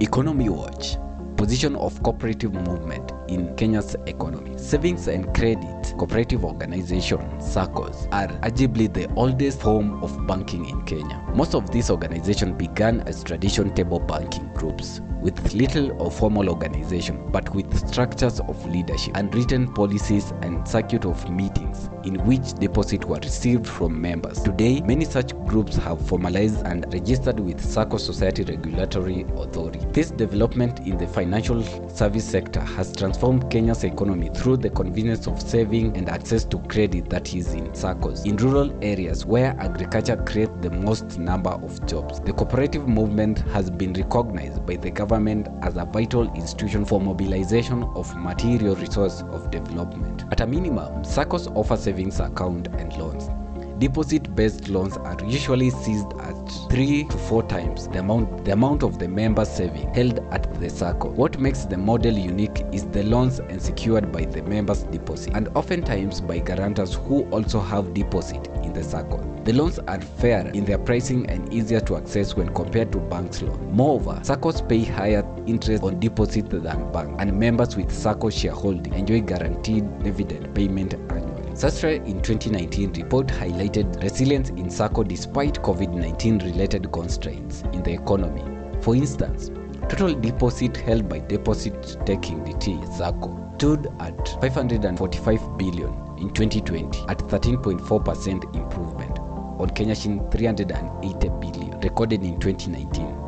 Economy Watch Position of cooperative movement in Kenya's economy. Savings and credit cooperative organizations, SACCOs, are arguably the oldest form of banking in Kenya. Most of these organizations began as traditional table banking groups with little or formal organization but with structures of leadership, unwritten policies, and circuit of meetings in which deposits were received from members. Today, many such groups have formalized and registered with SACCO Society Regulatory Authority. This development in the financial service sector has transformed Kenya's economy through the convenience of saving and access to credit that is in circles. In rural areas where agriculture creates the most number of jobs, the cooperative movement has been recognized by the government as a vital institution for mobilization of material resource of development. At a minimum, SACCOs offer savings account and loans. Deposit-based loans are usually seized at three to four times the amount the amount of the member's saving held at the SACCO. What makes the model unique is the loans and secured by the member's deposit, and oftentimes by guarantors who also have deposit in the SACCO. The loans are fair in their pricing and easier to access when compared to banks' loan. Moreover, SACCOs pay higher interest on deposit than banks, and members with SACCO shareholding enjoy guaranteed dividend payment annually. Sastra in 2019 report highlighted resilience in SACCO despite COVID-19 related constraints in the economy. For instance, total deposit held by deposit taking DT SACCO stood at 545 billion in 2020 at 13.4% improvement on Kenya shilling 380 billion recorded in 2019.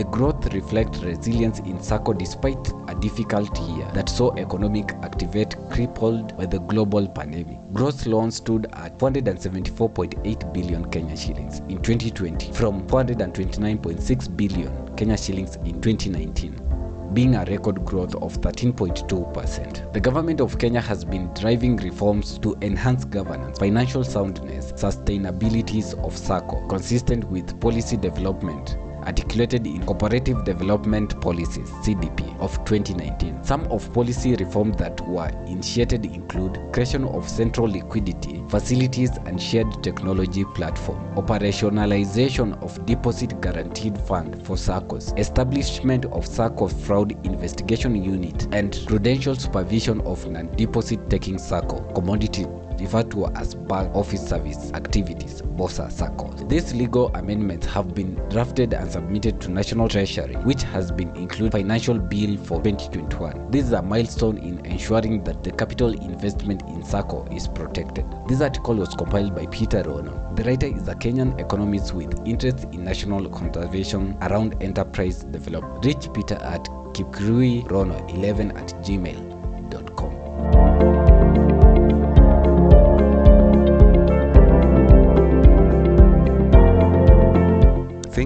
The growth reflects resilience in SACCO despite a difficult year that saw economic activity crippled by the global pandemic. Gross loans stood at 474.8 billion Kenya shillings in 2020 from 429.6 billion Kenya shillings in 2019 being a record growth of 13.2%. The government of Kenya has been driving reforms to enhance governance, financial soundness, sustainabilities of SACCO, consistent with policy development articulated in Cooperative Development Policies (CDP) of 2019. Some of policy reforms that were initiated include creation of central liquidity facilities and shared technology platform, operationalization of deposit guaranteed fund for SACCOs, establishment of SACCO fraud investigation unit, and prudential supervision of non-deposit taking SACCO commodity referred to as back office service activities BOSA SACCOs. These legal amendments have been drafted and submitted to National Treasury, which has been included financial bill for 2021. This is a milestone in ensuring that the capital investment in SACCO is protected. This article was compiled by Peter Rono. The writer is a Kenyan economist with interest in national conservation around enterprise development. Reach Peter at kipkirui.rono11 at gmail.com.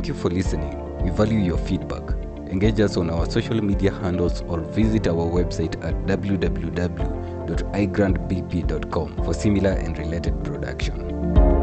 Thank you for listening. We value your feedback. Engage us on our social media handles or visit our website at www.igrandbp.com for similar and related production.